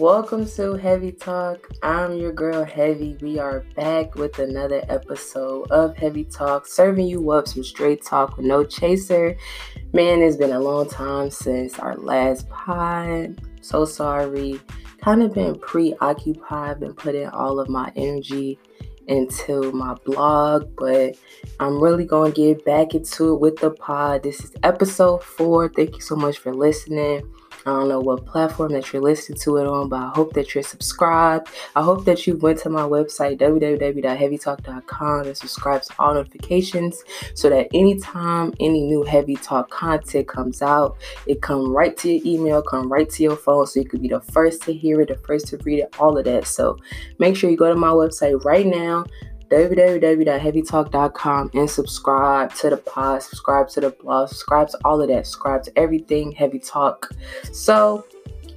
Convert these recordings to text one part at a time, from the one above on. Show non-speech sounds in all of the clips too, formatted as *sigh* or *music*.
Welcome to Heavy Talk. I'm your girl Heavy. We are back with another episode of Heavy Talk, serving you up some straight talk with no chaser. Man, it's been a long time since our last pod. So sorry. Kind of been preoccupied, been putting all of my energy into my blog, but I'm really going to get back into it with the pod. This is episode four. Thank you so much for listening. I don't know what platform that you're listening to it on, but I hope that you're subscribed. I hope that you went to my website, www.heavytalk.com, and subscribe to all notifications so that anytime any new Heavy Talk content comes out, it come right to your email, come right to your phone, so you could be the first to hear it, the first to read it, all of that. So make sure you go to my website right now www.heavytalk.com and subscribe to the pod, subscribe to the blog, subscribe to all of that, subscribe to everything Heavy Talk. So,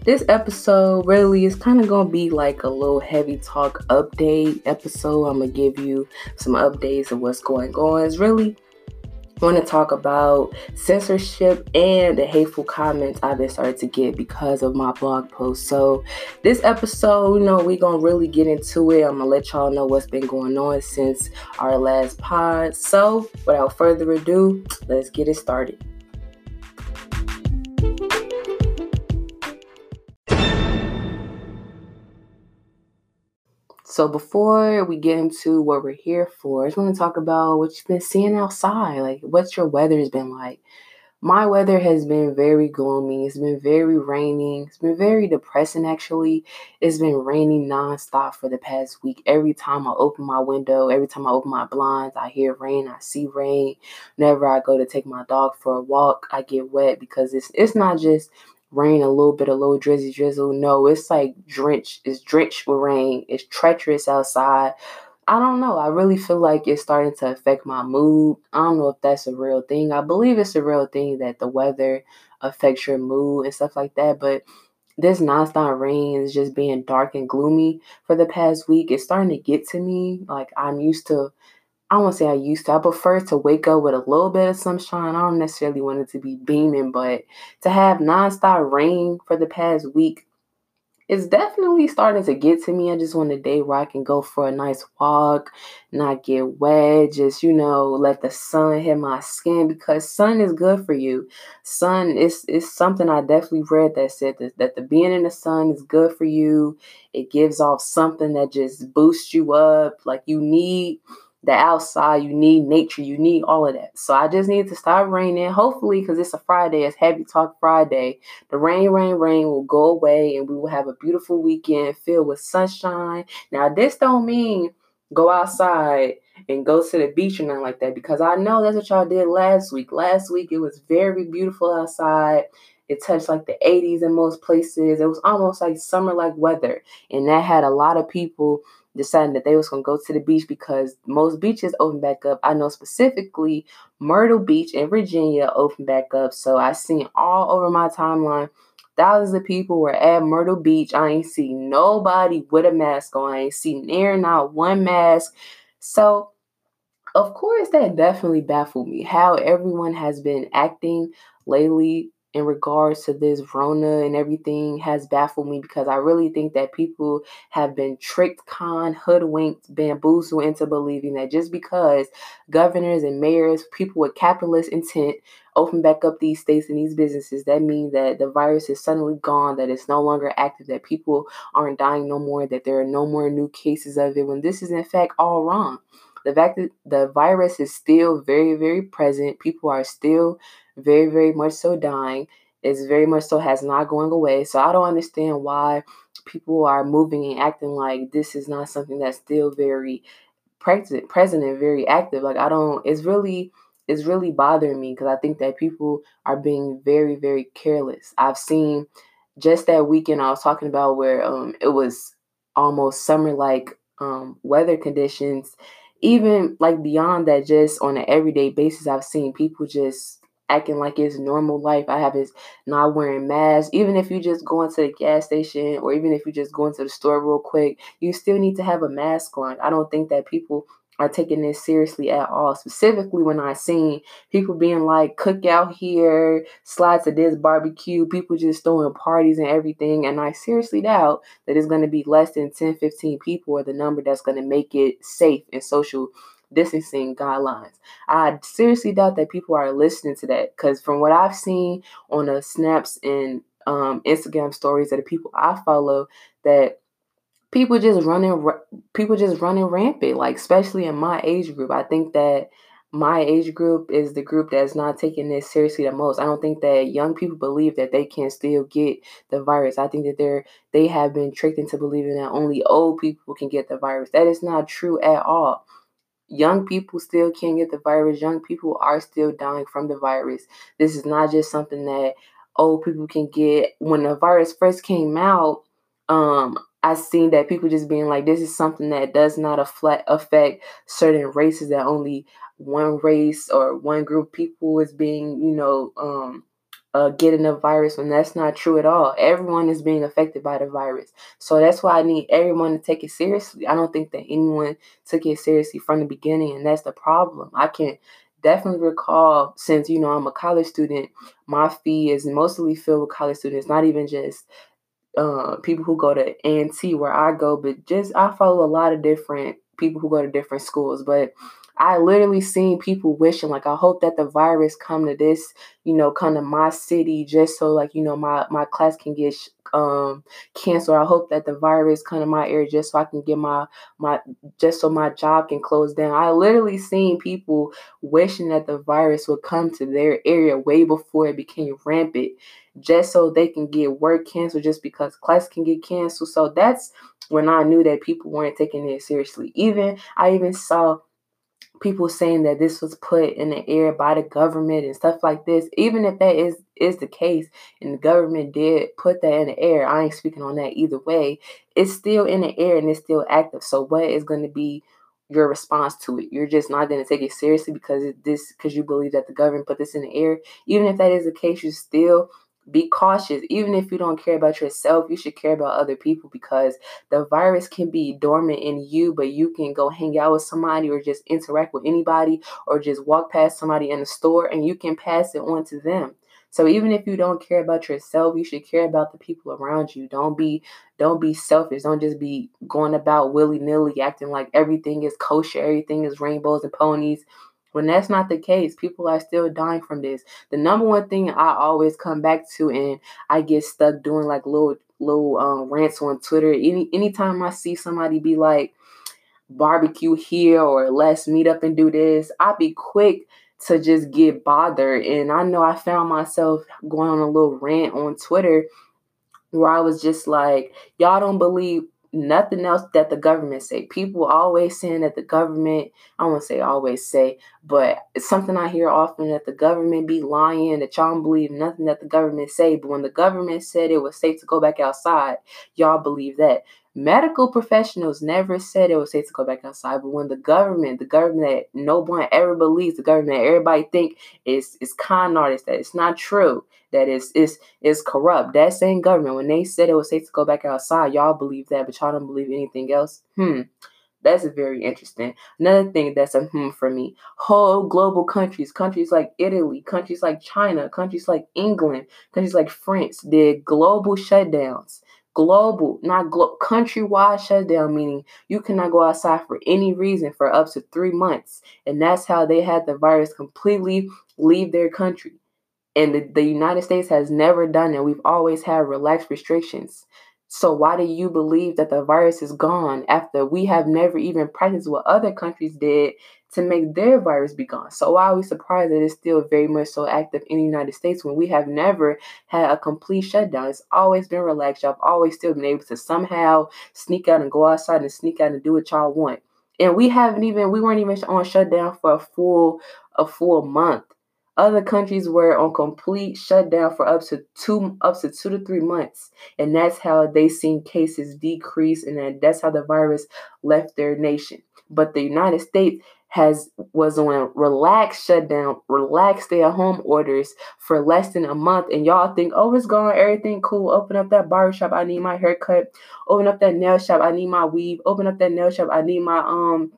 this episode really is kind of going to be like a little Heavy Talk update episode. I'm going to give you some updates of what's going on. It's really want to talk about censorship and the hateful comments I've been starting to get because of my blog post. So, this episode, you know, we're going to really get into it. I'm going to let y'all know what's been going on since our last pod. So, without further ado, let's get it started. So before we get into what we're here for, I just want to talk about what you've been seeing outside. Like, what's your weather has been like? My weather has been very gloomy. It's been very raining. It's been very depressing, actually. It's been raining nonstop for the past week. Every time I open my window, every time I open my blinds, I hear rain. I see rain. Whenever I go to take my dog for a walk, I get wet because it's it's not just rain, a little bit a little drizzy drizzle. No, it's like drenched. It's drenched with rain. It's treacherous outside. I don't know. I really feel like it's starting to affect my mood. I don't know if that's a real thing. I believe it's a real thing that the weather affects your mood and stuff like that. But this nonstop rain is just being dark and gloomy for the past week. It's starting to get to me. Like I'm used to I won't say I used to. I prefer to wake up with a little bit of sunshine. I don't necessarily want it to be beaming, but to have nonstop rain for the past week it's definitely starting to get to me. I just want a day where I can go for a nice walk, not get wet, just, you know, let the sun hit my skin because sun is good for you. Sun is, is something I definitely read that said that, that the being in the sun is good for you. It gives off something that just boosts you up. Like you need the outside, you need nature, you need all of that. So I just need to stop raining. Hopefully, because it's a Friday, it's Heavy Talk Friday, the rain, rain, rain will go away and we will have a beautiful weekend filled with sunshine. Now, this don't mean go outside and go to the beach or nothing like that because I know that's what y'all did last week. Last week it was very beautiful outside. It touched like the 80s in most places. It was almost like summer like weather. And that had a lot of people deciding that they was gonna go to the beach because most beaches open back up. I know specifically Myrtle Beach in Virginia opened back up. So I seen all over my timeline thousands of people were at Myrtle Beach. I ain't see nobody with a mask on. I ain't see near not one mask. So of course that definitely baffled me how everyone has been acting lately in regards to this Rona and everything has baffled me because I really think that people have been tricked, con, hoodwinked, bamboozled into believing that just because governors and mayors, people with capitalist intent, open back up these states and these businesses, that means that the virus is suddenly gone, that it's no longer active, that people aren't dying no more, that there are no more new cases of it, when this is in fact all wrong. The fact that the virus is still very, very present, people are still very, very much so dying. It's very much so has not going away. So I don't understand why people are moving and acting like this is not something that's still very present, present and very active. Like I don't. It's really it's really bothering me because I think that people are being very, very careless. I've seen just that weekend I was talking about where um it was almost summer like um weather conditions. Even like beyond that, just on an everyday basis, I've seen people just acting like it's normal life. I have is not wearing masks. Even if you just go into the gas station or even if you just go into the store real quick, you still need to have a mask on. I don't think that people are taking this seriously at all. Specifically, when I seen people being like cookout here, slides of this barbecue, people just throwing parties and everything. And I seriously doubt that it's to be less than 10, 15 people or the number that's to make it safe and social distancing guidelines. I seriously doubt that people are listening to that because from what I've seen on the snaps and um, Instagram stories of the people I follow, that people just running people just running rampant like especially in my age group. I think that my age group is the group that's not taking this seriously the most. I don't think that young people believe that they can still get the virus. I think that they're they have been tricked into believing that only old people can get the virus. That is not true at all young people still can't get the virus. Young people are still dying from the virus. This is not just something that old people can get. When the virus first came out um I've seen that people just being like, this is something that does not affect certain races, that only one race or one group of people is being, you know, um, uh, getting the virus when that's not true at all. Everyone is being affected by the virus. So that's why I need everyone to take it seriously. I don't think that anyone took it seriously from the beginning, and that's the problem. I can definitely recall since you know I'm a college student, my fee is mostly filled with college students, not even just uh, people who go to A&T where I go, but just I follow a lot of different people who go to different schools. But I literally seen people wishing like I hope that the virus come to this, you know, come to my city just so like you know my my class can get um canceled. I hope that the virus come to my area just so I can get my my just so my job can close down. I literally seen people wishing that the virus would come to their area way before it became rampant just so they can get work canceled just because class can get canceled. So that's when I knew that people weren't taking it seriously. Even I even saw people saying that this was put in the air by the government and stuff like this. Even if that is is the case and the government did put that in the air, I ain't speaking on that either way. It's still in the air and it's still active. So what is going to be your response to it. You're just not going to take it seriously because this because you believe that the government put this in the air. Even if that is the case, you still be cautious. Even if you don't care about yourself, you should care about other people because the virus can be dormant in you, but you can go hang out with somebody or just interact with anybody or just walk past somebody in the store and you can pass it on to them. So even if you don't care about yourself, you should care about the people around you. Don't be don't be selfish. Don't just be going about willy-nilly acting like everything is kosher, everything is rainbows and ponies when that's not the case, people are still dying from this. The number one thing I always come back to, and I get stuck doing like little little um, rants on Twitter. Any anytime I see somebody be like barbecue here or let's meet up and do this, I be quick to just get bothered. And I know I found myself going on a little rant on Twitter where I was just like, y'all don't believe nothing else that the government say. People always saying that the government, I won't say always say, but it's something I hear often that the government be lying, that y'all don't believe nothing that the government say. But when the government said it was safe to go back outside, y'all believe that. Medical professionals never said it was safe to go back outside, but when the government, the government that no one ever believes, the government that everybody think is is con artists, that it's not true, that is is is corrupt. That same government, when they said it was safe to go back outside, y'all believe that, but y'all don't believe anything else. Hmm. That's very interesting. Another thing that's a hmm for me. Whole global countries, countries like Italy, countries like China, countries like England, countries like France did global shutdowns global, not glo- countrywide shutdown, meaning you cannot go outside for any reason for up to three months. And that's how they had the virus completely leave their country. And the, the United States has never done it. We've always had relaxed restrictions. So why do you believe that the virus is gone after we have never even practiced what other countries did to make their virus be gone? So why are we surprised that it's still very much so active in the United States when we have never had a complete shutdown? It's always been relaxed. Y'all always still been able to somehow sneak out and go outside and sneak out and do what y'all want. And we haven't even we weren't even on shutdown for a full a full month. Other countries were on complete shutdown for up to two up to two to three months, and that's how they seen cases decrease, and that's how the virus left their nation. But the United States has was on relaxed shutdown, relaxed stay-at-home orders for less than a month, and y'all think, oh, it's gone, everything cool. Open up that barbershop, I need my haircut. Open up that nail shop, I need my weave. Open up that nail shop, I need my um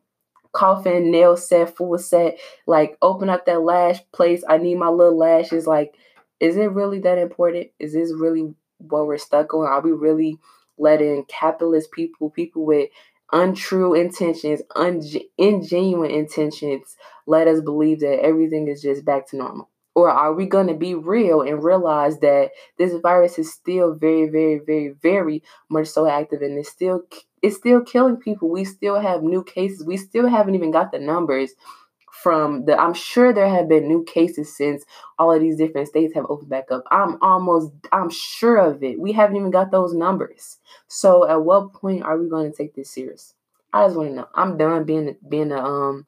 coffin, nail set, full set, like open up that lash place. I need my little lashes. Like, is it really that important? Is this really what we're stuck on? Are we really letting capitalist people, people with untrue intentions, un- ingenuine intentions, let us believe that everything is just back to normal? Or are we going to be real and realize that this virus is still very, very, very, very much so active and it's still it's still killing people. We still have new cases. We still haven't even got the numbers from the I'm sure there have been new cases since all of these different states have opened back up. I'm almost I'm sure of it. We haven't even got those numbers. So at what point are we going to take this serious? I just want to know. I'm done being being a um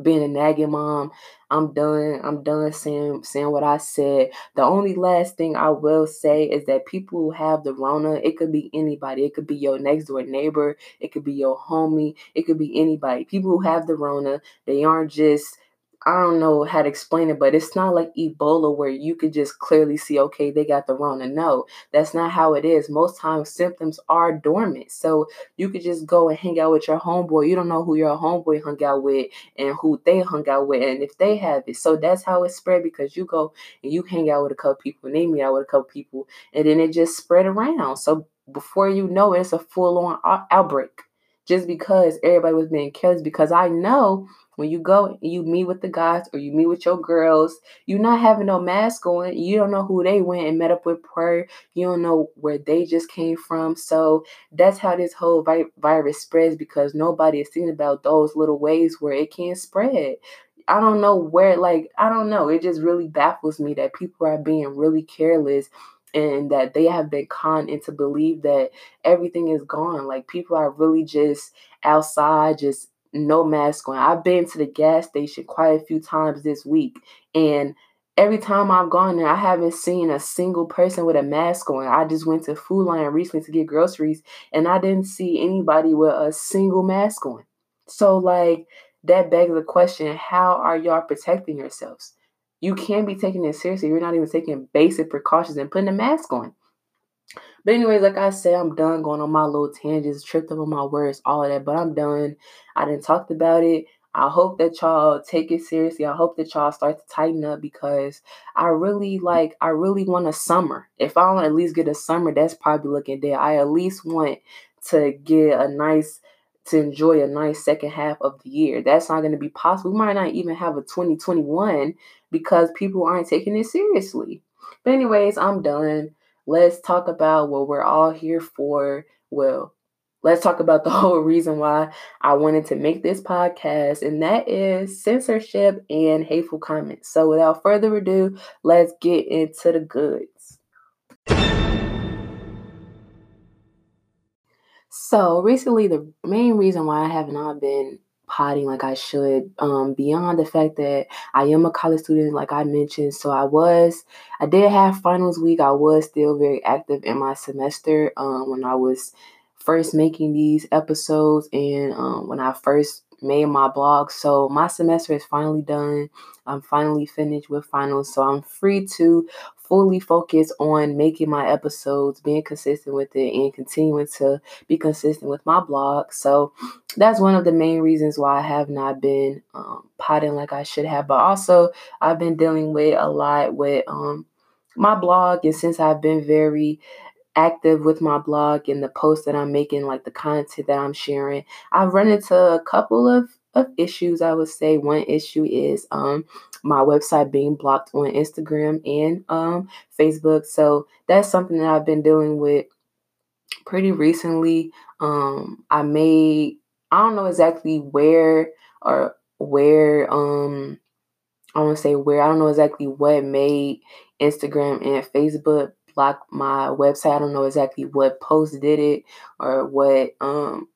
being a nagging mom. I'm done. I'm done saying saying what I said. The only last thing I will say is that people who have the Rona, it could be anybody. It could be your next door neighbor. It could be your homie. It could be anybody. People who have the Rona, they aren't just I don't know how to explain it, but it's not like Ebola where you could just clearly see, okay, they got the Rona. No, that's not how it is. Most times symptoms are dormant. So you could just go and hang out with your homeboy. You don't know who your homeboy hung out with and who they hung out with and if they have it. So that's how it spread because you go and you hang out with a couple people and they meet out with a couple people and then it just spread around. So before you know it, it's a full on outbreak just because everybody was being killed because I know when you go and you meet with the guys or you meet with your girls, you're not having no mask on. You don't know who they went and met up with prior. You don't know where they just came from. So that's how this whole vi- virus spreads because nobody is thinking about those little ways where it can spread. I don't know where, like, I don't know. It just really baffles me that people are being really careless and that they have been conned into believe that everything is gone. Like people are really just outside, just no mask on. I've been to the gas station quite a few times this week, and every time I've gone there, I haven't seen a single person with a mask on. I just went to Food Lion recently to get groceries, and I didn't see anybody with a single mask on. So, like, that begs the question how are y'all protecting yourselves? You can't be taking it seriously. You're not even taking basic precautions and putting a mask on. But anyways, like I said, I'm done going on my little tangents, tripped up on my words, all of that. But I'm done. I didn't talk about it. I hope that y'all take it seriously. I hope that y'all start to tighten up because I really like I really want a summer. If I don't at least get a summer, that's probably looking dead. I at least want to get a nice to enjoy a nice second half of the year. That's not going to be possible. We might not even have a 2021 because people aren't taking it seriously. But anyways, I'm done let's talk about what we're all here for. Well, let's talk about the *laughs* whole reason why I wanted to make this podcast, and that is censorship and hateful comments. So, without further ado, let's get into the goods. So, recently, the main reason why I have not been potting like I should. Um, beyond the fact that I am a college student, like I mentioned, so I was, I did have finals week. I was still very active in my semester um, when I was first making these episodes and um, when I first made my blog. So my semester is finally done. I'm finally finished with finals, so I'm free to fully focus on making my episodes, being consistent with it, and continuing to be consistent with my blog. So that's one of the main reasons why I have not been um, potting like I should have. But also, I've been dealing with a lot with um, my blog, and since I've been very active with my blog and the posts that I'm making, like the content that I'm sharing, I've run into a couple of of issues i would say. One issue is um my website being blocked on instagram and um facebook. So that's something that i've been dealing with pretty recently. Um i made i don't know exactly where or where um i want to say where i don't know exactly what made instagram and facebook block my website. I don't know exactly what post did it or what um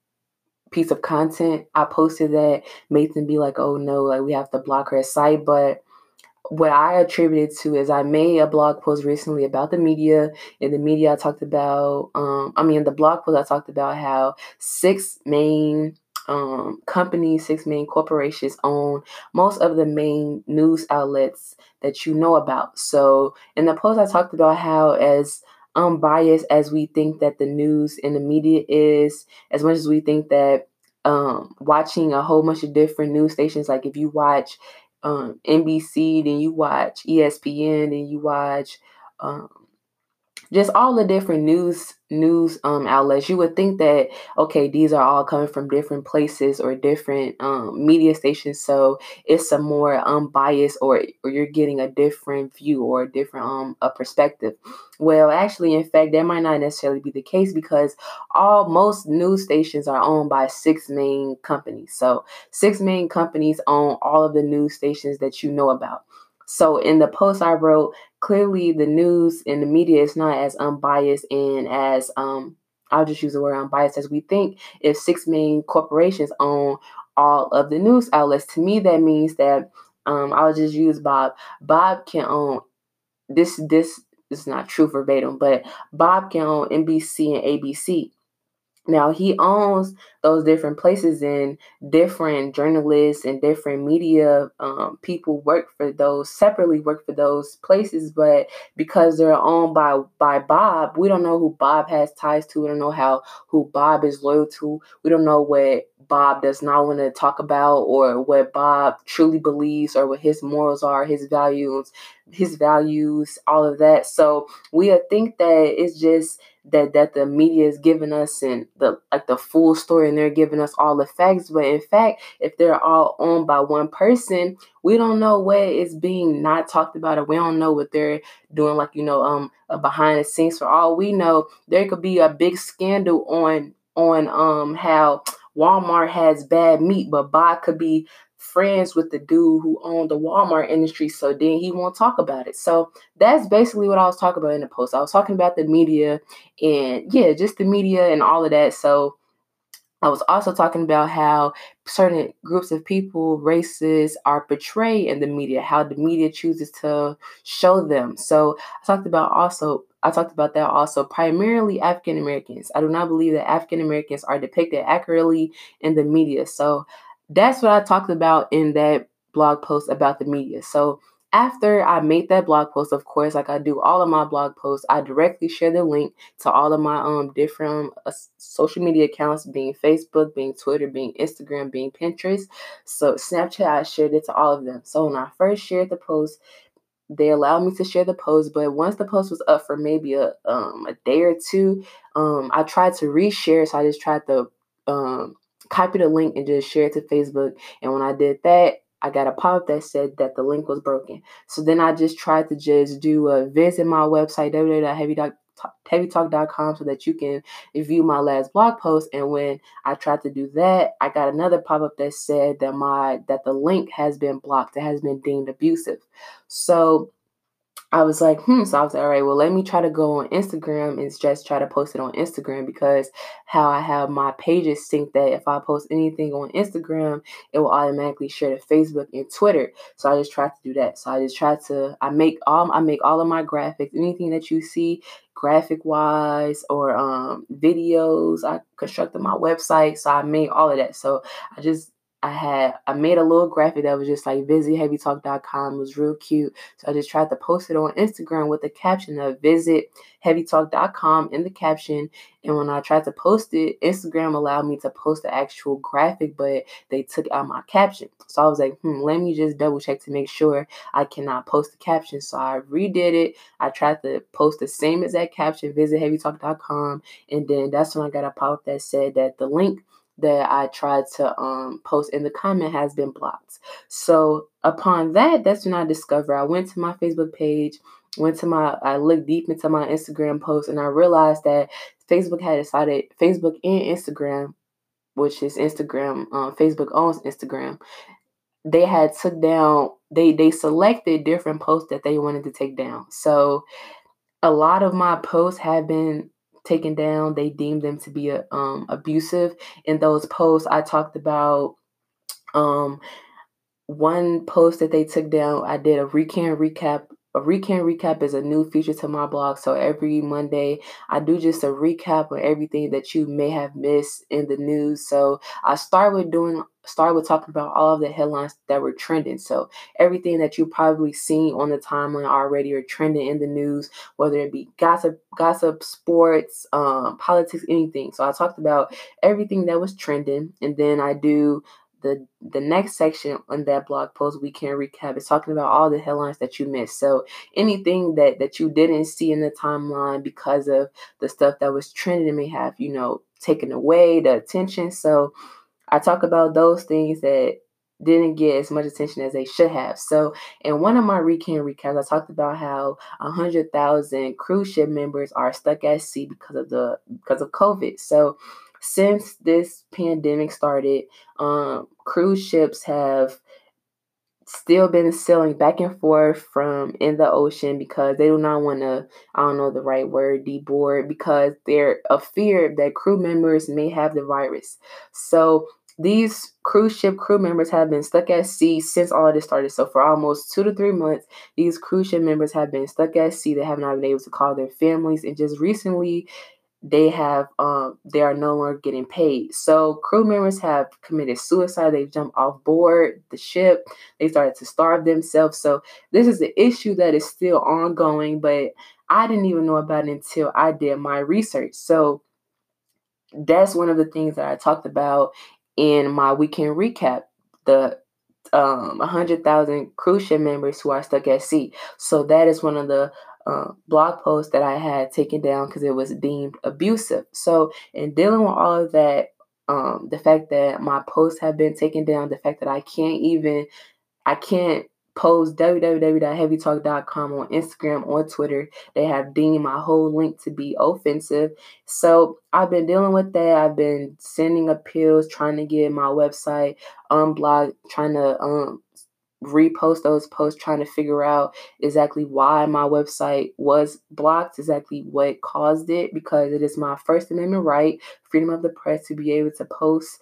piece of content I posted that made them be like, oh no, like we have to block her site. But what I attributed to is I made a blog post recently about the media. In the media, I talked about, um, I mean, the blog post, I talked about how six main um, companies, six main corporations own most of the main news outlets that you know about. So in the post, I talked about how as unbiased as we think that the news and the media is, as much as we think that um, watching a whole bunch of different news stations. Like if you watch um, NBC, then you watch ESPN, then you watch um, just all the different news news um, outlets, you would think that okay, these are all coming from different places or different um, media stations, so it's a more unbiased or or you're getting a different view or a different um a perspective. Well, actually, in fact, that might not necessarily be the case because all most news stations are owned by six main companies. So six main companies own all of the news stations that you know about. So in the post I wrote, clearly the news and the media is not as unbiased and as um I'll just use the word unbiased as we think. If six main corporations own all of the news outlets, to me that means that um I'll just use Bob. Bob can own this this is not true verbatim, but Bob can own NBC and ABC. Now he owns those different places and different journalists and different media um, people work for those separately work for those places but because they're owned by by bob we don't know who bob has ties to. We don't know how who bob is loyal to. We don't know what bob does not want to talk about or what bob truly believes or what his morals are his values his values all of that. So we think that it's just that that the media is giving us and the like the full story and they're giving us all the facts. But in fact if they're all owned by one person we don't know what is being not talked about or we don't know what they're doing. Like you know um behind the scenes. For all we know there could be a big scandal on on um how Walmart has bad meat but Bob could be friends with the dude who owned the Walmart industry, so then he won't talk about it. So that's basically what I was talking about in the post. I was talking about the media and yeah, just the media and all of that. So I was also talking about how certain groups of people, races, are portrayed in the media, how the media chooses to show them. So I talked about also I talked about that also primarily African Americans. I do not believe that African Americans are depicted accurately in the media. So that's what I talked about in that blog post about the media. So after I made that blog post, of course, like I do all of my blog posts, I directly share the link to all of my um different uh, social media accounts, being Facebook, being Twitter, being Instagram, being Pinterest. So Snapchat, I shared it to all of them. So when I first shared the post, they allowed me to share the post, but once the post was up for maybe a um a day or two, um I tried to reshare. So I just tried to um copy the link and just share it to Facebook. And when I did that, I got a pop that said that the link was broken. So then I just tried to just do a visit my website, www.heavytalk.com, so that you can view my last blog post. And when I tried to do that, I got another pop up that said that my that the link has been blocked. It has been deemed abusive. So I was like, hmm. So I was like, all right, well, let me try to go on Instagram and just try to post it on Instagram because how I have my pages sync that if I post anything on Instagram, it will automatically share to Facebook and Twitter. So I just tried to do that. So I just tried to I make all I make all of my graphics, anything that you see graphic wise or um videos. I constructed my website. So I made all of that. So I just I had I made a little graphic that was just like visit heavytalk.com. It was real cute. So I just tried to post it on Instagram with the caption of visit heavytalk.com in the caption. And when I tried to post it, Instagram allowed me to post the actual graphic, but they took out my caption. So I was like, hmm, let me just double check to make sure I cannot post the caption. So I redid it. I tried to post the same exact caption, visit heavytalk.com. And then that's when I got a pop that said that the link that I tried to um, post in the comment has been blocked. So upon that, that's when I discovered. I went to my Facebook page, went to my, I looked deep into my Instagram post, and I realized that Facebook had decided, Facebook and Instagram, which is Instagram, um, Facebook owns Instagram. They had took down. They they selected different posts that they wanted to take down. So a lot of my posts have been taken down. They deemed them to be um, abusive. In those posts, I talked about um, one post that they took down. I did a weekend recap. A weekend recap is a new feature to my blog. So every Monday, I do just a recap on everything that you may have missed in the news. So I start with doing start with talking about all of the headlines that were trending. So everything that you probably seen on the timeline already or trending in the news, whether it be gossip, gossip, sports, um, politics, anything. So I talked about everything that was trending, and then I do the the next section on that blog post we can recap is talking about all the headlines that you missed so anything that that you didn't see in the timeline because of the stuff that was trending may have you know taken away the attention so i talk about those things that didn't get as much attention as they should have. So, in one of my weekend recaps, I talked about how a hundred thousand cruise ship members are stuck at sea because of the because of COVID. So, since this pandemic started, um, cruise ships have still been sailing back and forth from in the ocean because they do not want to i don't know the right word deboard because they're a fear that crew members may have the virus so these cruise ship crew members have been stuck at sea since all of this started. So, for almost two to three months, these cruise ship members have been stuck at sea. They have not been able to call their families. And just recently, they have um they are no longer getting paid. So crew members have committed suicide. They've jumped off board the ship. They started to starve themselves. So this is the issue that is still ongoing, but I didn't even know about it until I did my research. So that's one of the things that I talked about in my weekend recap. The um 100,000 cruise ship members who are stuck at sea. So that is one of the uh, blog posts that I had taken down because it was deemed abusive. So, in dealing with all of that, um, the fact that my posts have been taken down, the fact that I can't even, I can't post www.heavytalk.com on Instagram, or Twitter. They have deemed my whole link to be offensive. So I've been dealing with that. I've been sending appeals, trying to get my website unblocked, trying to um repost those posts trying to figure out exactly why my website was blocked, exactly what caused it, because it is my First Amendment right, freedom of the press, to be able to post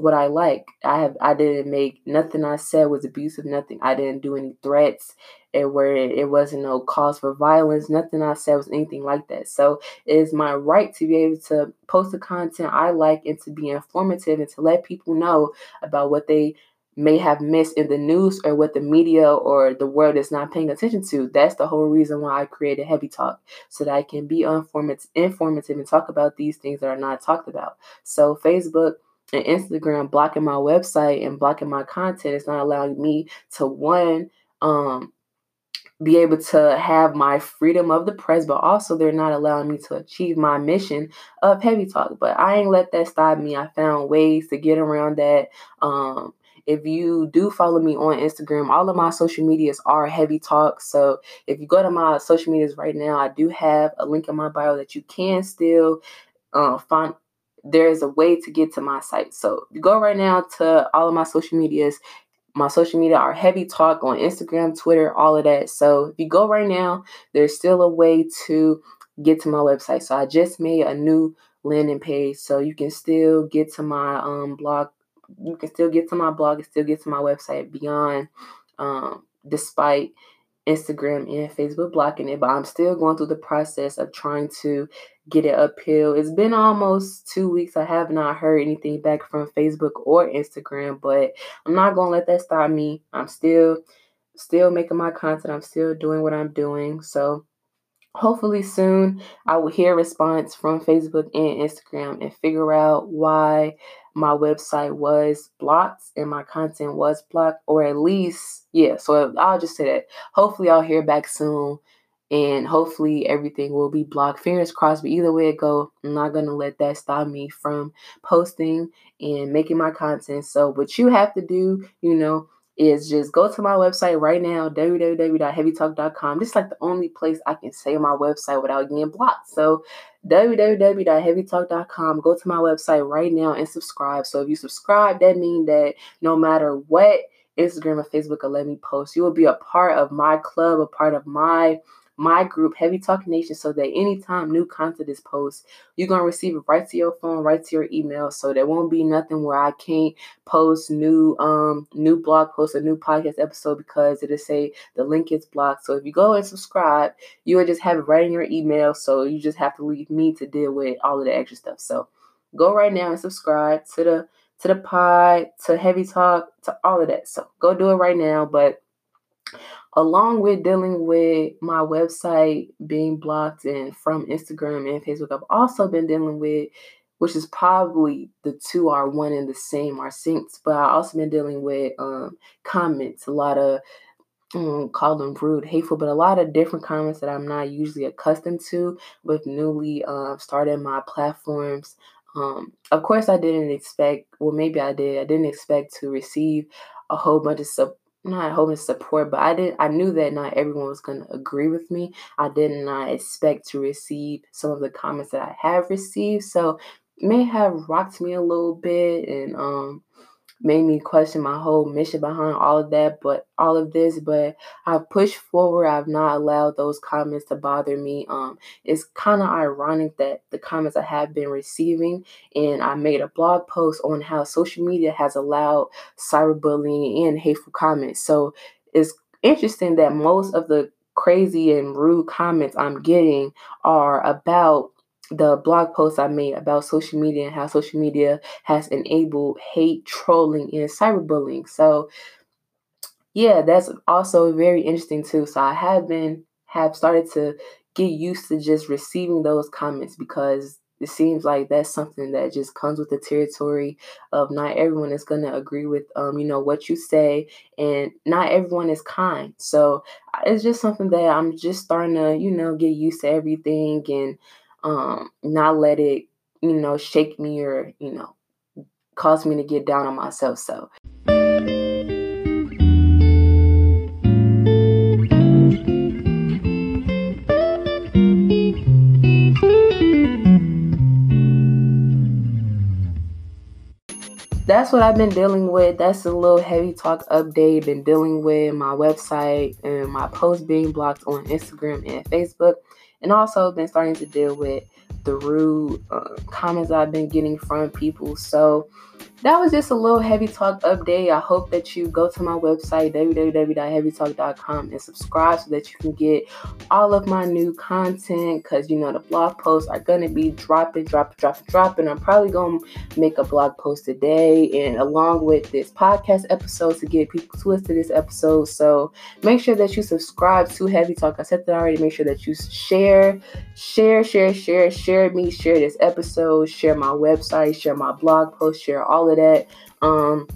what I like. I have I didn't make nothing I said was abusive, nothing. I didn't do any threats and where it, it wasn't no cause for violence, nothing I said was anything like that. So it is my right to be able to post the content I like and to be informative and to let people know about what they may have missed in the news or what the media or the world is not paying attention to. That's the whole reason why I created Heavy Talk, so that I can be informative, informative and talk about these things that are not talked about. So Facebook and Instagram blocking my website and blocking my content It's not allowing me to one um be able to have my freedom of the press, but also they're not allowing me to achieve my mission of heavy talk. But I ain't let that stop me. I found ways to get around that. Um, if you do follow me on Instagram, all of my social medias are heavy talk. So if you go to my social medias right now, I do have a link in my bio that you can still uh, find. There is a way to get to my site. So go right now to all of my social medias. My social media are heavy talk on Instagram, Twitter, all of that. So if you go right now, there's still a way to get to my website. So I just made a new landing page so you can still get to my um, blog you can still get to my blog and still get to my website beyond um, despite Instagram and Facebook blocking it, but I'm still going through the process of trying to get it uphill. It's been almost two weeks. I have not heard anything back from Facebook or Instagram, but I'm not gonna let that stop me. I'm still still making my content. I'm still doing what I'm doing. So hopefully soon I will hear a response from Facebook and Instagram and figure out why my website was blocked and my content was blocked, or at least, yeah. So I'll just say that. Hopefully, I'll hear back soon, and hopefully, everything will be blocked. Fingers crossed. But either way it go, I'm not gonna let that stop me from posting and making my content. So, what you have to do, you know, is just go to my website right now, www.heavytalk.com. This is like the only place I can say my website without getting blocked. So www.heavytalk.com. Go to my website right now and subscribe. So if you subscribe, that means that no matter what Instagram or Facebook will let me post, you will be a part of my club, a part of my my group, Heavy Talk Nation, so that anytime new content is posted, you're gonna receive it right to your phone, right to your email. So there won't be nothing where I can't post new um new blog posts, a new podcast episode because it'll say the link is blocked. So if you go and subscribe, you will just have it right in your email. So you just have to leave me to deal with all of the extra stuff. So go right now and subscribe to the to the pod, to heavy talk, to all of that. So go do it right now. But along with dealing with my website being blocked and from Instagram and Facebook, I've also been dealing with, which is probably the two are one and the same, are synced, but I've also been dealing with um, comments, a lot of um, call them rude, hateful, but a lot of different comments that I'm not usually accustomed to with newly uh, starting my platforms. Um, of course, I didn't expect, well, maybe I did. I didn't expect to receive a whole bunch of sub, not whole support, but I did. I knew that not everyone was going to agree with me. I did not expect to receive some of the comments that I have received, so may have rocked me a little bit, and um, made me question my whole mission behind all of that, but all of this, but I've pushed forward. I've not allowed those comments to bother me. Um, it's kind of ironic that the comments I have been receiving, and I made a blog post on how social media has allowed cyberbullying and hateful comments. So it's interesting that most of the crazy and rude comments I'm getting are about the blog post I made about social media and how social media has enabled hate, trolling, and cyberbullying. So, yeah, that's also very interesting too. So I have been have started to get used to just receiving those comments because it seems like that's something that just comes with the territory of not everyone is going to agree with um you know what you say and not everyone is kind so it's just something that i'm just starting to you know get used to everything and um, not let it, you know, shake me or, you know, cause me to get down on myself. So, that's what I've been dealing with. That's a little heavy talk update. Been dealing with my website and my posts being blocked on Instagram and Facebook and also been starting to deal with the rude uh, comments I've been getting from people. So that was just a little heavy talk update. I hope that you go to my website, www.heavytalk.com, and subscribe so that you can get all of my new content because you know the blog posts are going to be dropping, dropping, dropping, dropping. I'm probably going to make a blog post today and along with this podcast episode to get people twisted to this episode. So make sure that you subscribe to Heavy Talk. I said that already. Make sure that you share, share, share, share, share me, share this episode, share my website, share my blog post, share all of that. Um,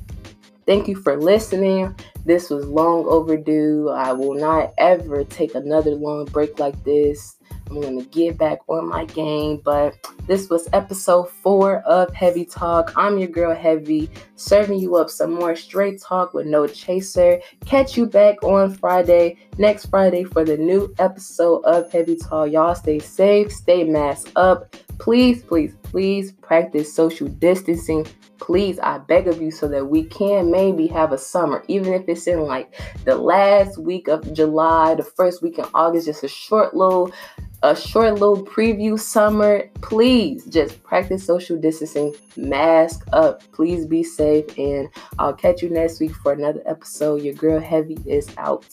thank you for listening. This was long overdue. I will not ever take another long break like this. I'm going to get back on my game. But this was episode four of Heavy Talk. I'm your girl, Heavy, serving you up some more straight talk with no chaser. Catch you back on Friday, next Friday, for the new episode of Heavy Talk. Y'all stay safe, stay masked up. Please, please, please practice social distancing. Please, I beg of you, so that we can maybe have a summer, even if it's in like the last week of July, the first week in August, just a short little a short little preview summer. Please just practice social distancing, mask up. Please be safe, and I'll catch you next week for another episode. Your girl Heavy is out.